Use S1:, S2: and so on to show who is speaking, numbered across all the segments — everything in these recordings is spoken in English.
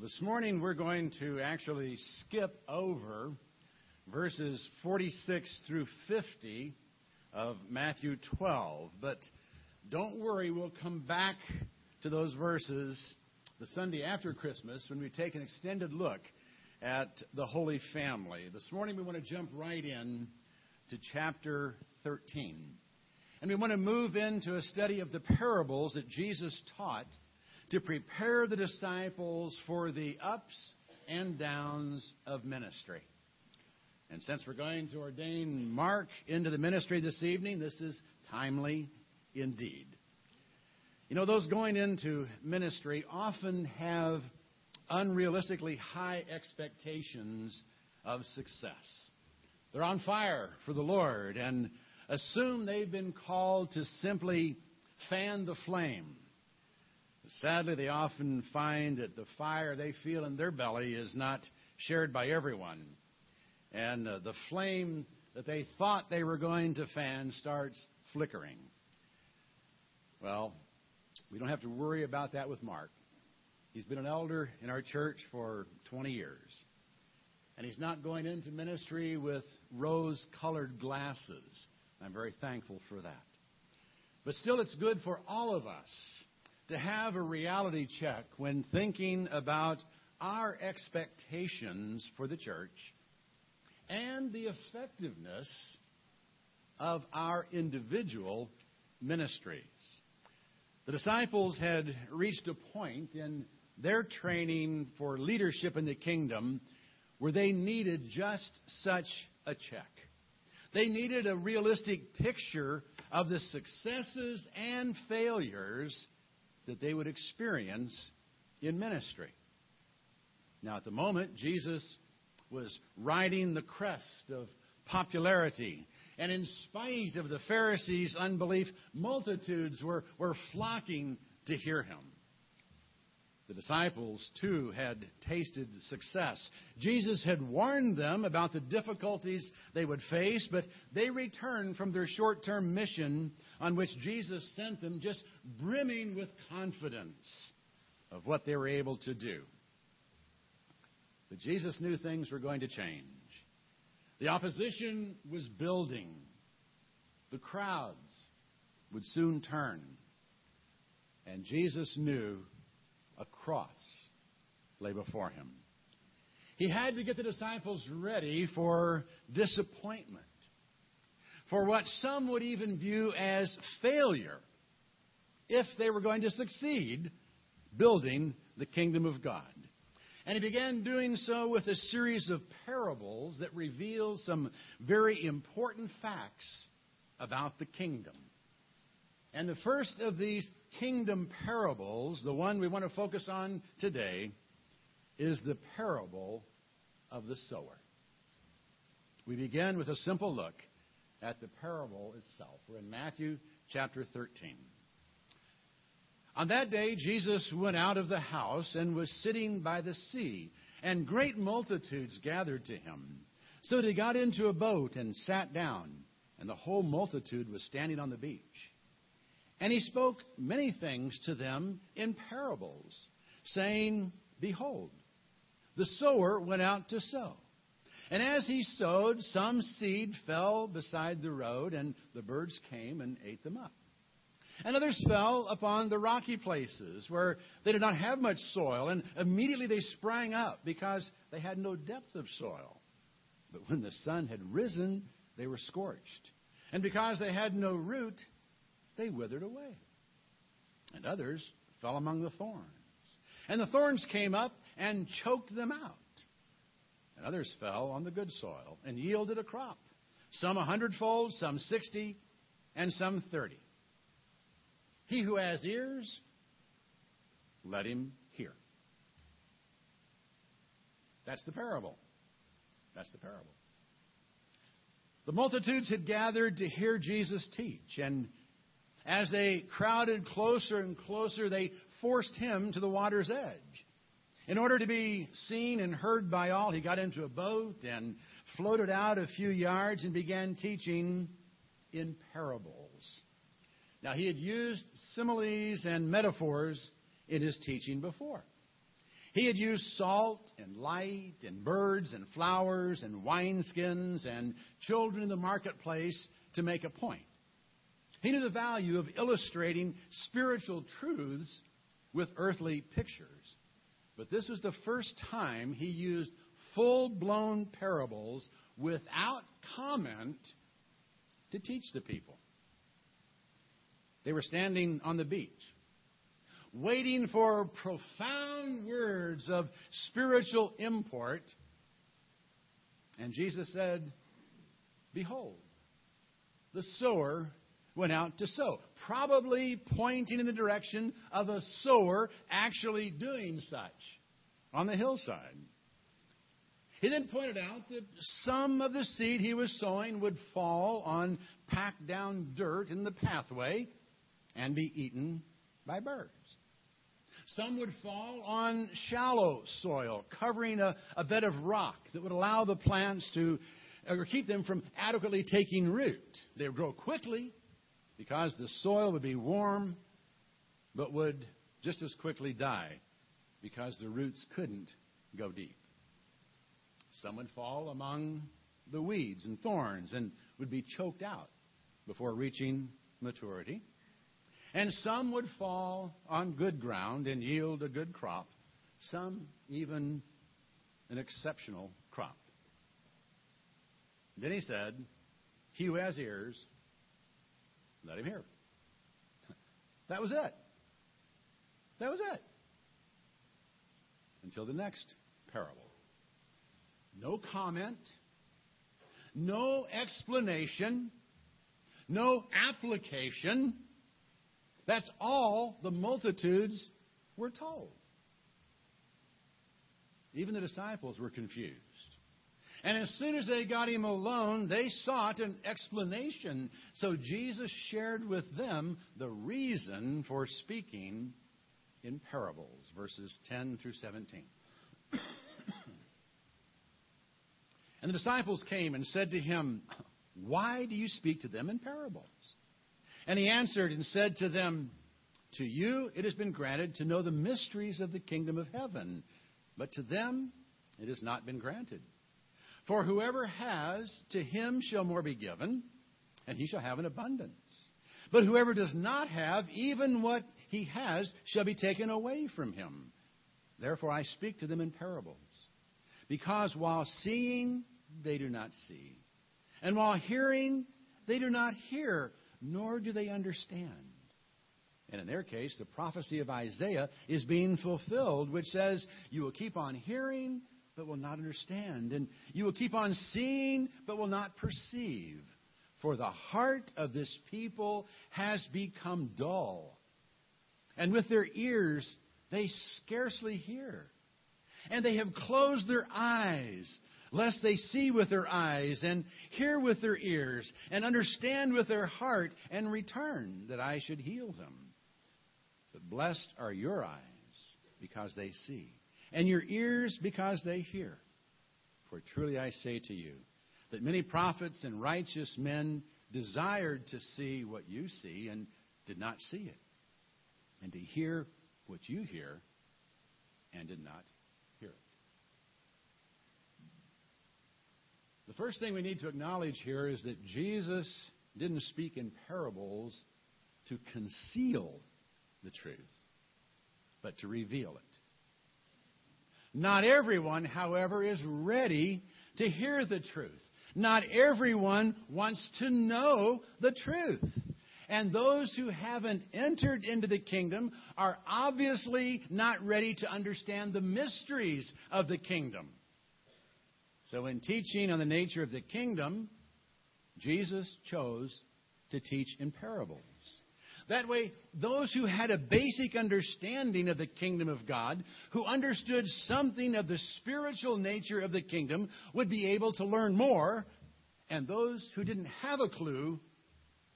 S1: Well, this morning we're going to actually skip over verses 46 through 50 of Matthew 12. But don't worry, we'll come back to those verses the Sunday after Christmas when we take an extended look at the Holy Family. This morning we want to jump right in to chapter 13. And we want to move into a study of the parables that Jesus taught to prepare the disciples for the ups and downs of ministry. And since we're going to ordain Mark into the ministry this evening, this is timely indeed. You know, those going into ministry often have unrealistically high expectations of success. They're on fire for the Lord and assume they've been called to simply fan the flame Sadly, they often find that the fire they feel in their belly is not shared by everyone. And uh, the flame that they thought they were going to fan starts flickering. Well, we don't have to worry about that with Mark. He's been an elder in our church for 20 years. And he's not going into ministry with rose colored glasses. I'm very thankful for that. But still, it's good for all of us to have a reality check when thinking about our expectations for the church and the effectiveness of our individual ministries. The disciples had reached a point in their training for leadership in the kingdom where they needed just such a check. They needed a realistic picture of the successes and failures that they would experience in ministry. Now, at the moment, Jesus was riding the crest of popularity. And in spite of the Pharisees' unbelief, multitudes were, were flocking to hear him. The disciples, too, had tasted success. Jesus had warned them about the difficulties they would face, but they returned from their short term mission on which Jesus sent them just brimming with confidence of what they were able to do. But Jesus knew things were going to change. The opposition was building. The crowds would soon turn. And Jesus knew a cross lay before him. He had to get the disciples ready for disappointment, for what some would even view as failure if they were going to succeed building the kingdom of God. And he began doing so with a series of parables that reveal some very important facts about the kingdom. And the first of these kingdom parables, the one we want to focus on today, is the parable of the sower. We begin with a simple look at the parable itself. We're in Matthew chapter 13. On that day, Jesus went out of the house and was sitting by the sea, and great multitudes gathered to him. So he got into a boat and sat down, and the whole multitude was standing on the beach. And he spoke many things to them in parables, saying, Behold, the sower went out to sow. And as he sowed, some seed fell beside the road, and the birds came and ate them up. And others fell upon the rocky places where they did not have much soil, and immediately they sprang up because they had no depth of soil. But when the sun had risen, they were scorched. And because they had no root, they withered away. And others fell among the thorns. And the thorns came up and choked them out. And others fell on the good soil and yielded a crop, some a hundredfold, some sixty, and some thirty. He who has ears, let him hear. That's the parable. That's the parable. The multitudes had gathered to hear Jesus teach, and as they crowded closer and closer, they forced him to the water's edge. In order to be seen and heard by all, he got into a boat and floated out a few yards and began teaching in parables. Now, he had used similes and metaphors in his teaching before. He had used salt and light and birds and flowers and wineskins and children in the marketplace to make a point. He knew the value of illustrating spiritual truths with earthly pictures. But this was the first time he used full blown parables without comment to teach the people. They were standing on the beach, waiting for profound words of spiritual import. And Jesus said, Behold, the sower went out to sow, probably pointing in the direction of a sower actually doing such on the hillside. He then pointed out that some of the seed he was sowing would fall on packed down dirt in the pathway and be eaten by birds. Some would fall on shallow soil, covering a, a bed of rock that would allow the plants to, or keep them from adequately taking root. They would grow quickly because the soil would be warm, but would just as quickly die because the roots couldn't go deep. Some would fall among the weeds and thorns and would be choked out before reaching maturity. And some would fall on good ground and yield a good crop, some even an exceptional crop. Then he said, He who has ears, let him hear. That was it. That was it. Until the next parable. No comment, no explanation, no application. That's all the multitudes were told. Even the disciples were confused. And as soon as they got him alone, they sought an explanation. So Jesus shared with them the reason for speaking in parables, verses 10 through 17. and the disciples came and said to him, Why do you speak to them in parables? And he answered and said to them, To you it has been granted to know the mysteries of the kingdom of heaven, but to them it has not been granted. For whoever has, to him shall more be given, and he shall have an abundance. But whoever does not have, even what he has shall be taken away from him. Therefore I speak to them in parables. Because while seeing, they do not see. And while hearing, they do not hear, nor do they understand. And in their case, the prophecy of Isaiah is being fulfilled, which says, You will keep on hearing, but will not understand. And you will keep on seeing, but will not perceive. For the heart of this people has become dull. And with their ears, they scarcely hear. And they have closed their eyes, lest they see with their eyes, and hear with their ears, and understand with their heart, and return, that I should heal them. But blessed are your eyes, because they see and your ears because they hear. For truly I say to you that many prophets and righteous men desired to see what you see and did not see it, and to hear what you hear and did not hear it. The first thing we need to acknowledge here is that Jesus didn't speak in parables to conceal the truth, but to reveal it. Not everyone, however, is ready to hear the truth. Not everyone wants to know the truth. And those who haven't entered into the kingdom are obviously not ready to understand the mysteries of the kingdom. So, in teaching on the nature of the kingdom, Jesus chose to teach in parables. That way, those who had a basic understanding of the kingdom of God, who understood something of the spiritual nature of the kingdom, would be able to learn more, and those who didn't have a clue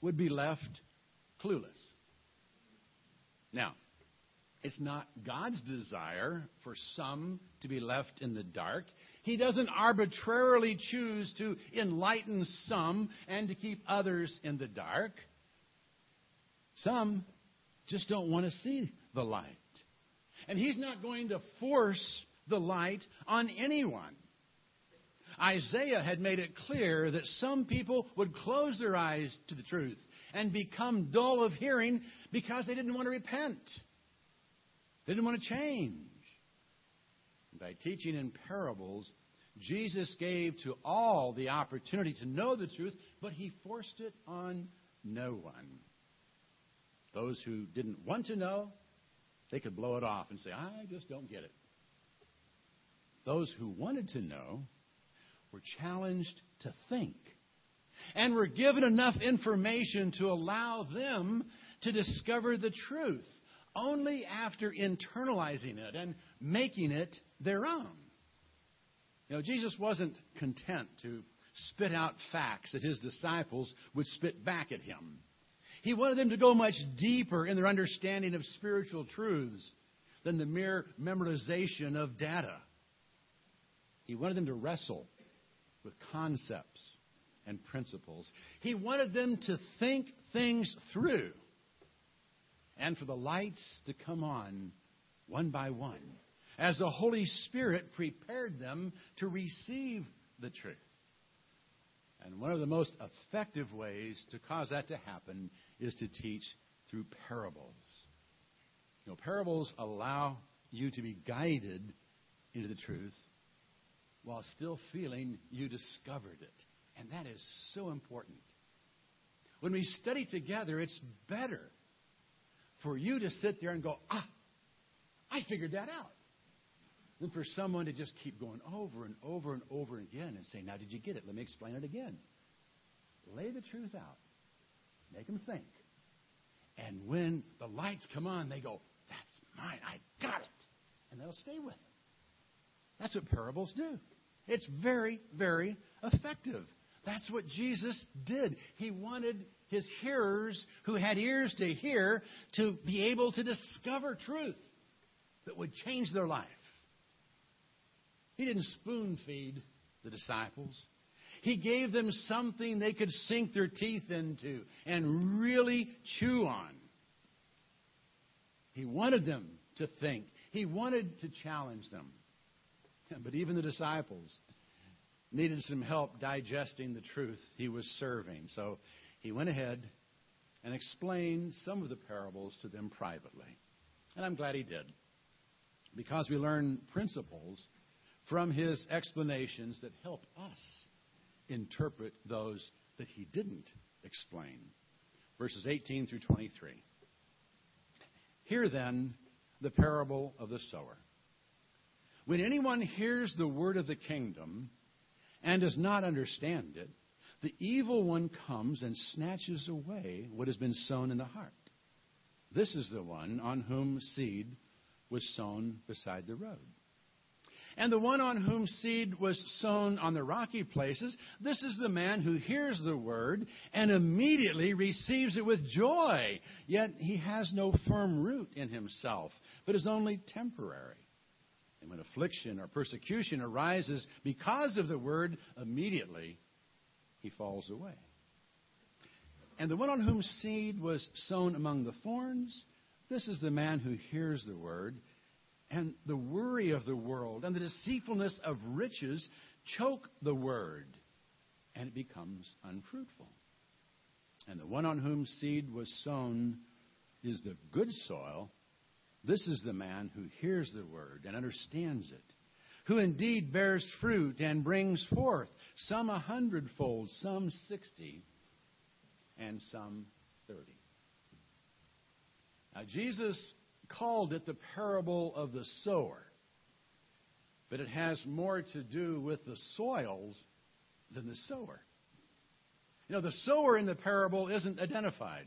S1: would be left clueless. Now, it's not God's desire for some to be left in the dark. He doesn't arbitrarily choose to enlighten some and to keep others in the dark. Some just don't want to see the light. And He's not going to force the light on anyone. Isaiah had made it clear that some people would close their eyes to the truth and become dull of hearing because they didn't want to repent. They didn't want to change. By teaching in parables, Jesus gave to all the opportunity to know the truth, but he forced it on no one. Those who didn't want to know, they could blow it off and say, I just don't get it. Those who wanted to know were challenged to think and were given enough information to allow them to discover the truth only after internalizing it and making it their own. You know, Jesus wasn't content to spit out facts that his disciples would spit back at him. He wanted them to go much deeper in their understanding of spiritual truths than the mere memorization of data. He wanted them to wrestle with concepts and principles. He wanted them to think things through and for the lights to come on one by one as the Holy Spirit prepared them to receive the truth. And one of the most effective ways to cause that to happen is to teach through parables. You know, parables allow you to be guided into the truth while still feeling you discovered it. And that is so important. When we study together, it's better for you to sit there and go, ah, I figured that out. Than for someone to just keep going over and over and over again and say, now did you get it? Let me explain it again. Lay the truth out. Make them think. And when the lights come on, they go, that's mine. I got it. And they'll stay with them. That's what parables do. It's very, very effective. That's what Jesus did. He wanted his hearers who had ears to hear to be able to discover truth that would change their life. He didn't spoon feed the disciples. He gave them something they could sink their teeth into and really chew on. He wanted them to think. He wanted to challenge them. But even the disciples needed some help digesting the truth he was serving. So he went ahead and explained some of the parables to them privately. And I'm glad he did, because we learn principles from his explanations that help us interpret those that he didn't explain. Verses 18 through 23. Hear then the parable of the sower. When anyone hears the word of the kingdom and does not understand it, the evil one comes and snatches away what has been sown in the heart. This is the one on whom seed was sown beside the road. And the one on whom seed was sown on the rocky places, this is the man who hears the word and immediately receives it with joy. Yet he has no firm root in himself, but is only temporary. And when affliction or persecution arises because of the word, immediately he falls away. And the one on whom seed was sown among the thorns, this is the man who hears the word, and the worry of the world and the deceitfulness of riches choke the word, and it becomes unfruitful. And the one on whom seed was sown is the good soil. This is the man who hears the word and understands it who indeed bears fruit and brings forth some a hundredfold, some sixty, and some thirty. Now, Jesus called it the parable of the sower, but it has more to do with the soils than the sower. You know, the sower in the parable isn't identified.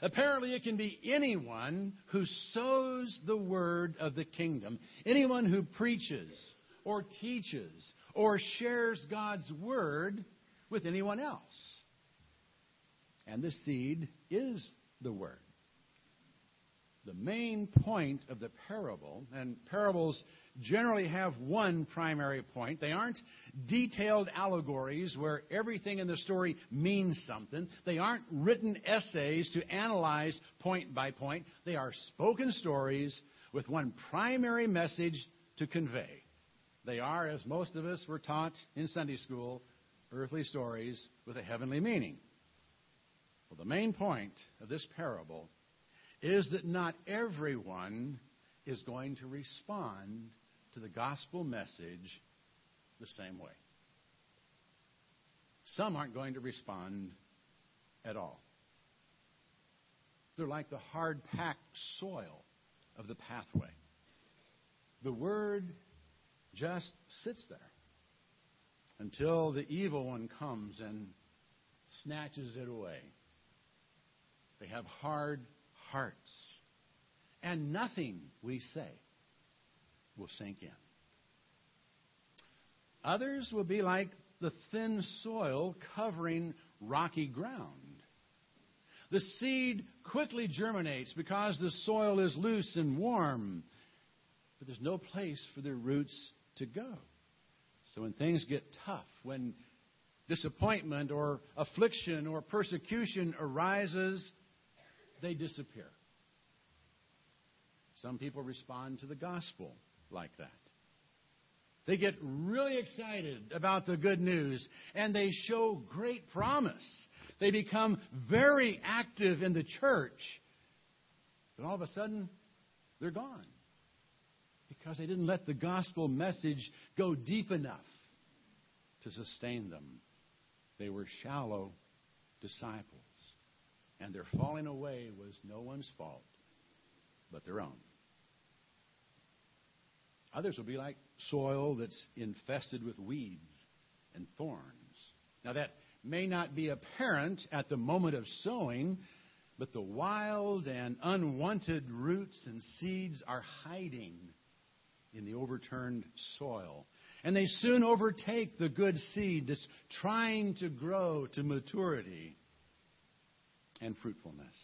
S1: Apparently, it can be anyone who sows the word of the kingdom, anyone who preaches or teaches or shares God's word with anyone else. And the seed is the word. The main point of the parable, and parables generally have one primary point. They aren't detailed allegories where everything in the story means something. They aren't written essays to analyze point by point. They are spoken stories with one primary message to convey. They are, as most of us were taught in Sunday school, earthly stories with a heavenly meaning. Well, the main point of this parable is that not everyone is going to respond to the gospel message the same way. Some aren't going to respond at all. They're like the hard packed soil of the pathway. The word just sits there until the evil one comes and snatches it away. They have hard hearts. And nothing we say will sink in. Others will be like the thin soil covering rocky ground. The seed quickly germinates because the soil is loose and warm, but there's no place for the roots to go. So when things get tough, when disappointment or affliction or persecution arises, they disappear. Some people respond to the gospel like that. They get really excited about the good news and they show great promise. They become very active in the church. But all of a sudden, they're gone because they didn't let the gospel message go deep enough to sustain them. They were shallow disciples. And their falling away was no one's fault but their own. Others will be like soil that's infested with weeds and thorns. Now, that may not be apparent at the moment of sowing, but the wild and unwanted roots and seeds are hiding in the overturned soil. And they soon overtake the good seed that's trying to grow to maturity and fruitfulness.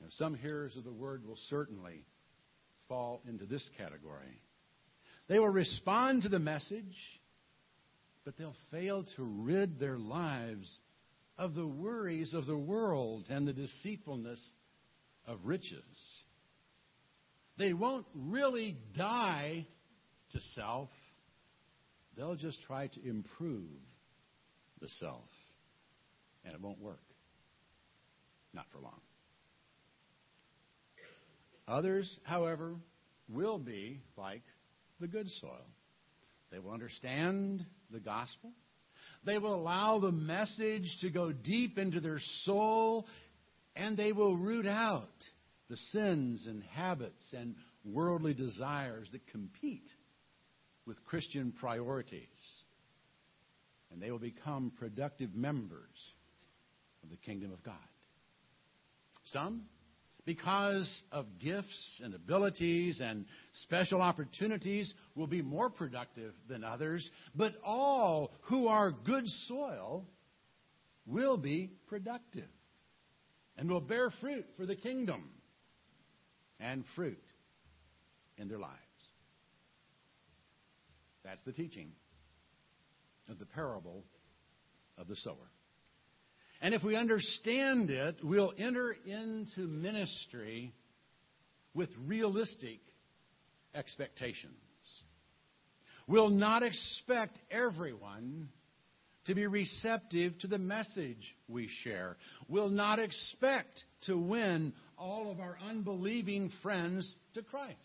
S1: Now, some hearers of the word will certainly fall into this category. They will respond to the message, but they'll fail to rid their lives of the worries of the world and the deceitfulness of riches. They won't really die to self, they'll just try to improve the self. And it won't work. Not for long. Others, however, will be like the good soil. They will understand the gospel. They will allow the message to go deep into their soul, and they will root out the sins and habits and worldly desires that compete with Christian priorities. And they will become productive members of the kingdom of God. Some because of gifts and abilities and special opportunities, will be more productive than others. But all who are good soil will be productive and will bear fruit for the kingdom and fruit in their lives. That's the teaching of the parable of the sower. And if we understand it, we'll enter into ministry with realistic expectations. We'll not expect everyone to be receptive to the message we share. We'll not expect to win all of our unbelieving friends to Christ.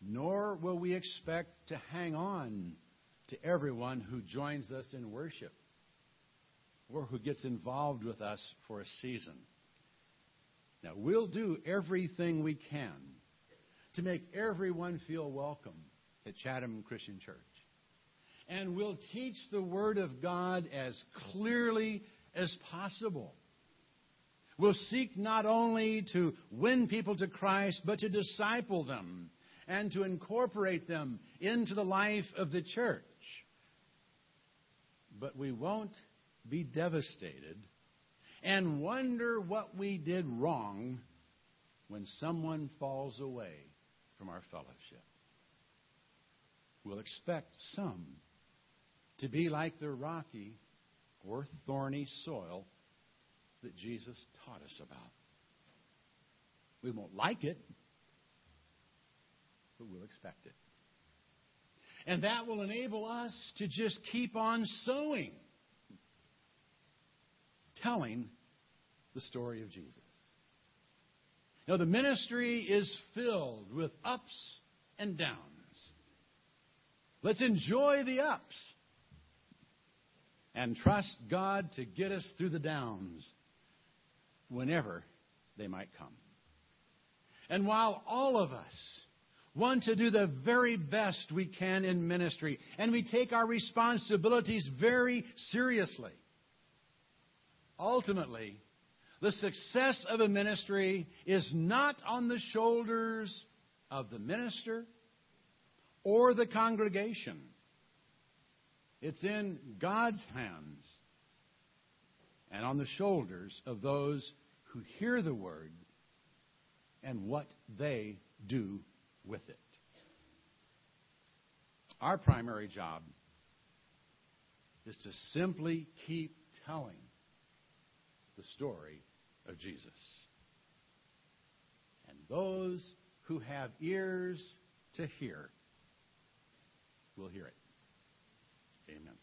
S1: Nor will we expect to hang on to everyone who joins us in worship or who gets involved with us for a season. Now, we'll do everything we can to make everyone feel welcome at Chatham Christian Church. And we'll teach the Word of God as clearly as possible. We'll seek not only to win people to Christ, but to disciple them and to incorporate them into the life of the church. But we won't be devastated and wonder what we did wrong when someone falls away from our fellowship. We'll expect some to be like the rocky or thorny soil that Jesus taught us about. We won't like it, but we'll expect it. And that will enable us to just keep on sowing, telling the story of Jesus. Now, the ministry is filled with ups and downs. Let's enjoy the ups and trust God to get us through the downs whenever they might come. And while all of us want to do the very best we can in ministry, and we take our responsibilities very seriously, ultimately, the success of a ministry is not on the shoulders of the minister or the congregation. It's in God's hands and on the shoulders of those who hear the word and what they do with it. Our primary job is to simply keep telling the story of Jesus. And those who have ears to hear will hear it. Amen.